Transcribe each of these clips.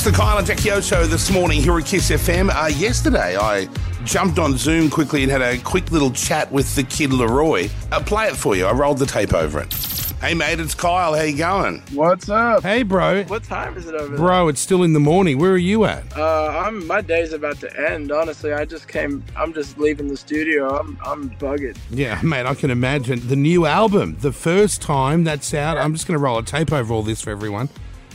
It's the Kyle and Jackie O show this morning here at Kiss FM. Uh, yesterday, I jumped on Zoom quickly and had a quick little chat with the kid Laroi. I'll play it for you. I rolled the tape over it. Hey, mate, it's Kyle. How you going? What's up? Hey, bro. What time is it over Bro, it's still in the morning. Where are you at? there? Uh, I'm my day's about to end. Honestly, I just came. I'm just leaving the studio. I'm I'm bugging. Yeah, mate, I can imagine. The new album, the first time that's out. I'm just going to roll a tape over all this for everyone.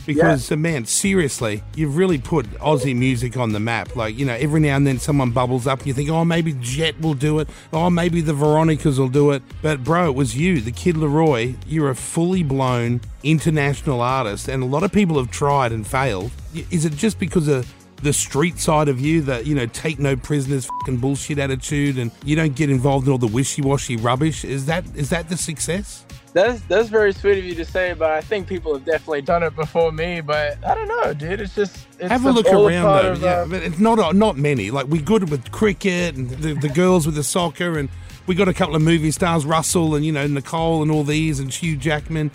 Because, uh, man, seriously, you've really put Aussie music on the map. Like, you know, every now and then someone bubbles up and you think, oh, maybe Jet will do it. Oh, maybe the Veronicas will do it. But, bro, it was you, the kid Laroi. You're a fully blown international artist. And a lot of people have tried and failed. Is it just because of the street side of you that, you know, take no prisoners fucking bullshit attitude and you don't get involved in all the wishy-washy rubbish? Is that is that the success? That's that's very sweet of you to say, but I think people have definitely done it before me. But I don't know, dude. It's just it's Have a look around though. of, yeah, uh, but it's not not many. Like we're good with cricket and the, the girls with the soccer, and we got a couple of movie stars, Russell and you know Nicole and all these, and Hugh Jackman.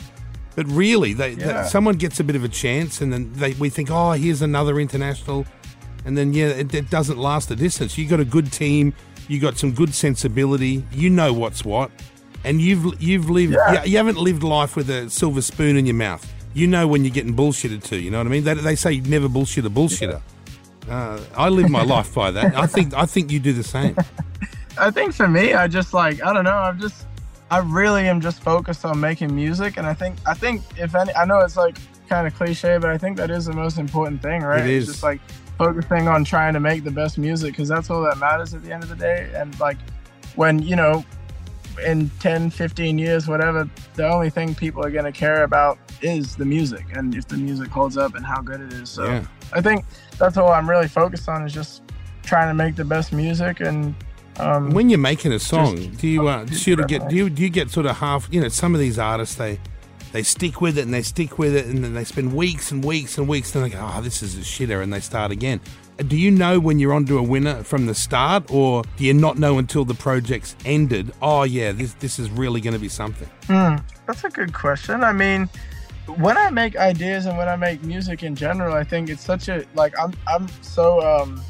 But really, they, they- someone gets a bit of a chance, and then they we think, oh, here's another international, and then yeah, it, it doesn't last the distance. You got a good team, you got some good sensibility, you know what's what, and you've you've lived. Yeah. You, you haven't lived life with a silver spoon in your mouth. You know when you're getting bullshitted to. You know what I mean? They, they say you never bullshit a bullshitter. Uh, I live my life by that. I think I think you do the same. I think for me, I just like I don't know. I'm just I really am just focused on making music, and I think I think if any, I know it's like kind of cliche, but I think that is the most important thing, right? It It's just like focusing on trying to make the best music because that's all that matters at the end of the day. And like when you know, in 10, 15 years, whatever, the only thing people are gonna care about is the music, and if the music holds up and how good it is. So Yeah. I think that's all I'm really focused on is just trying to make the best music and. Um, When you're making a song, Just- do you uh, sort of get do you do you get sort of half? You know, some of these artists they they stick with it and they stick with it and then they spend weeks and weeks and weeks and they go, oh, this is a shitter, and they start again. Uh, Do you know when you're onto a winner from the start, or do you not know until the project's ended? Oh yeah, this this is really going to be something. Hmm, that's a good question. I mean, when I make ideas and when I make music in general, I think it's such a like I'm I'm so um,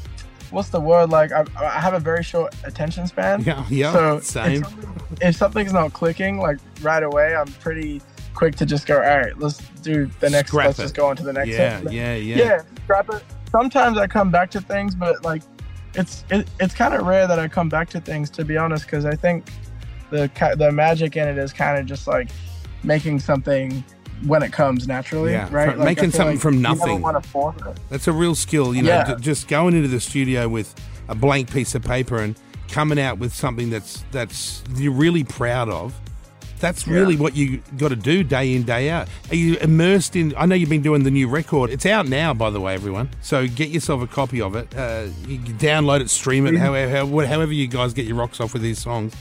what's the word like I, I have a very short attention span. Yeah, yeah, So same. If, something- if something's not clicking like right away, I'm pretty quick to just go. All right, let's do the next. Scrap let's it. just go on to the next. Yeah, thing." yeah, yeah, yeah, scrap it. Sometimes I come back to things, but like it's it, it's kind of rare that I come back to things to be honest, because I think the the magic in it is kind of just like making something when it comes naturally, Yeah, right? Like, making something from you nothing. never want to force it. That's a real skill, you know, Yeah. ju- just going into the studio with a blank piece of paper and coming out with something that's that's you're really proud of. That's really what you got to do day in day out. Are you immersed in? I know you've been doing the new record. It's out now, by the way, everyone. So get yourself a copy of it. Uh, you can download it, stream it, however, however you guys get your rocks off with these songs.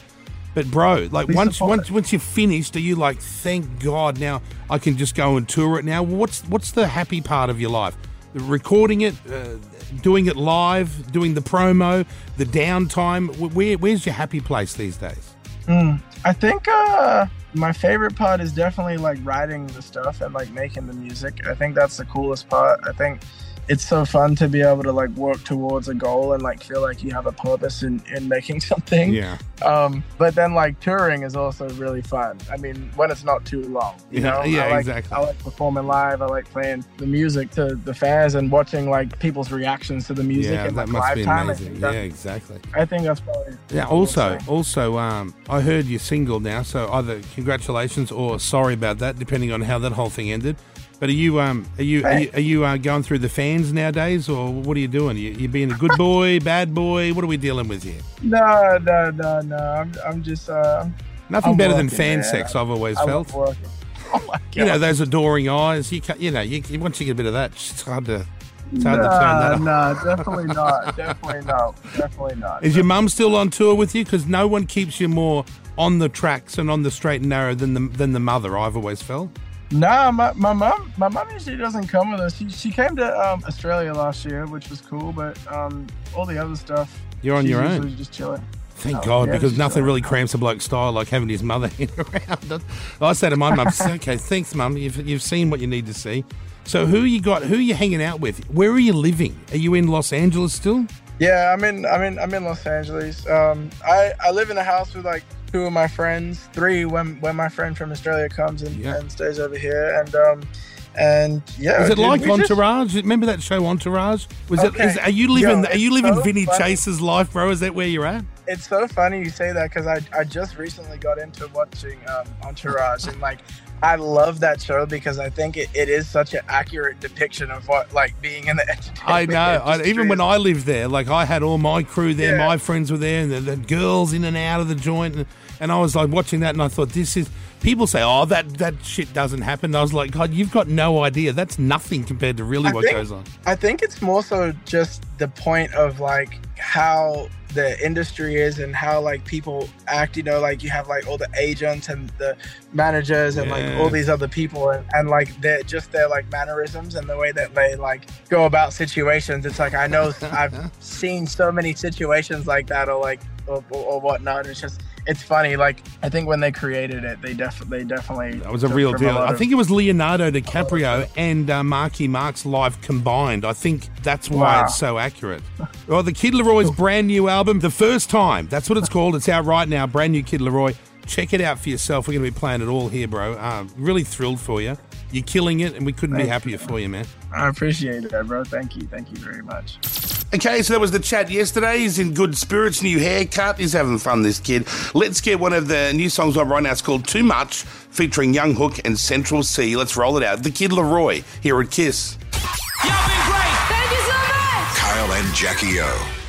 But bro, like Please once once once you're finished, are you like, thank God now I can just go and tour it now? What's what's the happy part of your life? Recording it, uh, doing it live, doing the promo, the downtime. Where where's your happy place these days? I think uh, my favorite part is definitely like writing the stuff and like making the music. I think that's the coolest part. I think it's so fun to be able to like work towards a goal and like feel like you have a purpose in, in making something. Yeah, Um, but then like touring is also really fun. I mean, when it's not too long. You Yeah, know? yeah, I like, exactly. I like performing live. I like playing the music to the fans and watching like people's reactions to the music yeah, and that like must live be time. Amazing. Yeah, exactly. I think that's probably Yeah. what I will Also, also, um, I heard you're single now, so either congratulations or sorry about that, depending on how that whole thing ended. But are you um are you are you, are you uh, going through the fans nowadays, or what are you doing? You, you being a good boy, bad boy? What are we dealing with here? No, no, no, no. I'm, I'm just uh, Nothing I'm better than fan man. sex. I've always I felt. working. Oh my god. You know those adoring eyes. You you know you, once you get a bit of that, it's hard to it's hard to turn that nah, off. nah, definitely not. Definitely not. Definitely not. Is your mum still on tour with you? Because no one keeps you more on the tracks and on the straight and narrow than the than the mother. I've always felt. Nah, my, my mom my mom usually doesn't come with us. She she came to um, Australia last year, which was cool, but um, all the other stuff You're on she's your own. just chilling. Thank God, yes, because nothing really cramps a bloke's style like having his mother around. I say to my mum, "Okay, thanks, mum. You've, you've seen what you need to see." So, who you got? Who are you hanging out with? Where are you living? Are you in Los Angeles still? Yeah, I'm in I'm in I'm in Los Angeles. Um, I I live in a house with like two of my friends, three when when my friend from Australia comes and, Yeah. and stays over here, and um, and yeah. Is it dude, like we just- Entourage? Remember that show Entourage? Was Okay. it? Is, are you living? Yo, are you living so Vinny funny. Chase's life, bro? Is that where you're at? It's so funny you say that because I, I just recently got into watching um, Entourage and like I love that show because I think it, it is such an accurate depiction of what like being in the entertainment. I know. I, even when I lived there, like I had all my crew there, Yeah. my friends were there, and the, the girls in and out of the joint, and, and I was like watching that, and I thought, this is. People say, "Oh, that that shit doesn't happen." I was like, "God, you've got no idea. That's nothing compared to really I what think- goes on." I think it's more so just the point of like how the industry is and how like people act. You know, like you have like all the agents and the managers and like all these other people and, and like they're just their like mannerisms and the way that they like go about situations. It's like I know I've seen so many situations like that or like or, or, or whatnot. It's just it's funny. Like I think when they created it, they definitely they definitely That was a real deal. lot I think it was Leonardo DiCaprio and uh, Marky Mark's life combined. I think that's why Wow. it's so accurate. Well, the Kid Laroi's brand new album, The First Time. That's what it's called. It's out right now. Brand new Kid Laroi. Check it out for yourself. We're going to be playing it all here, bro. Uh, really thrilled for you. You're killing it, and we couldn't be happier for you, man. I appreciate it, bro. Thank you, thank you very much. Okay, so that was the chat yesterday. He's in good spirits, new haircut. He's having fun, this kid. Let's get one of the new songs on right now. It's called Too Much, featuring Jung Kook and Central Cee. Let's roll it out. The Kid Laroi here at Kiss. Y'all been great. Thank you so much. Kyle and Jackie O.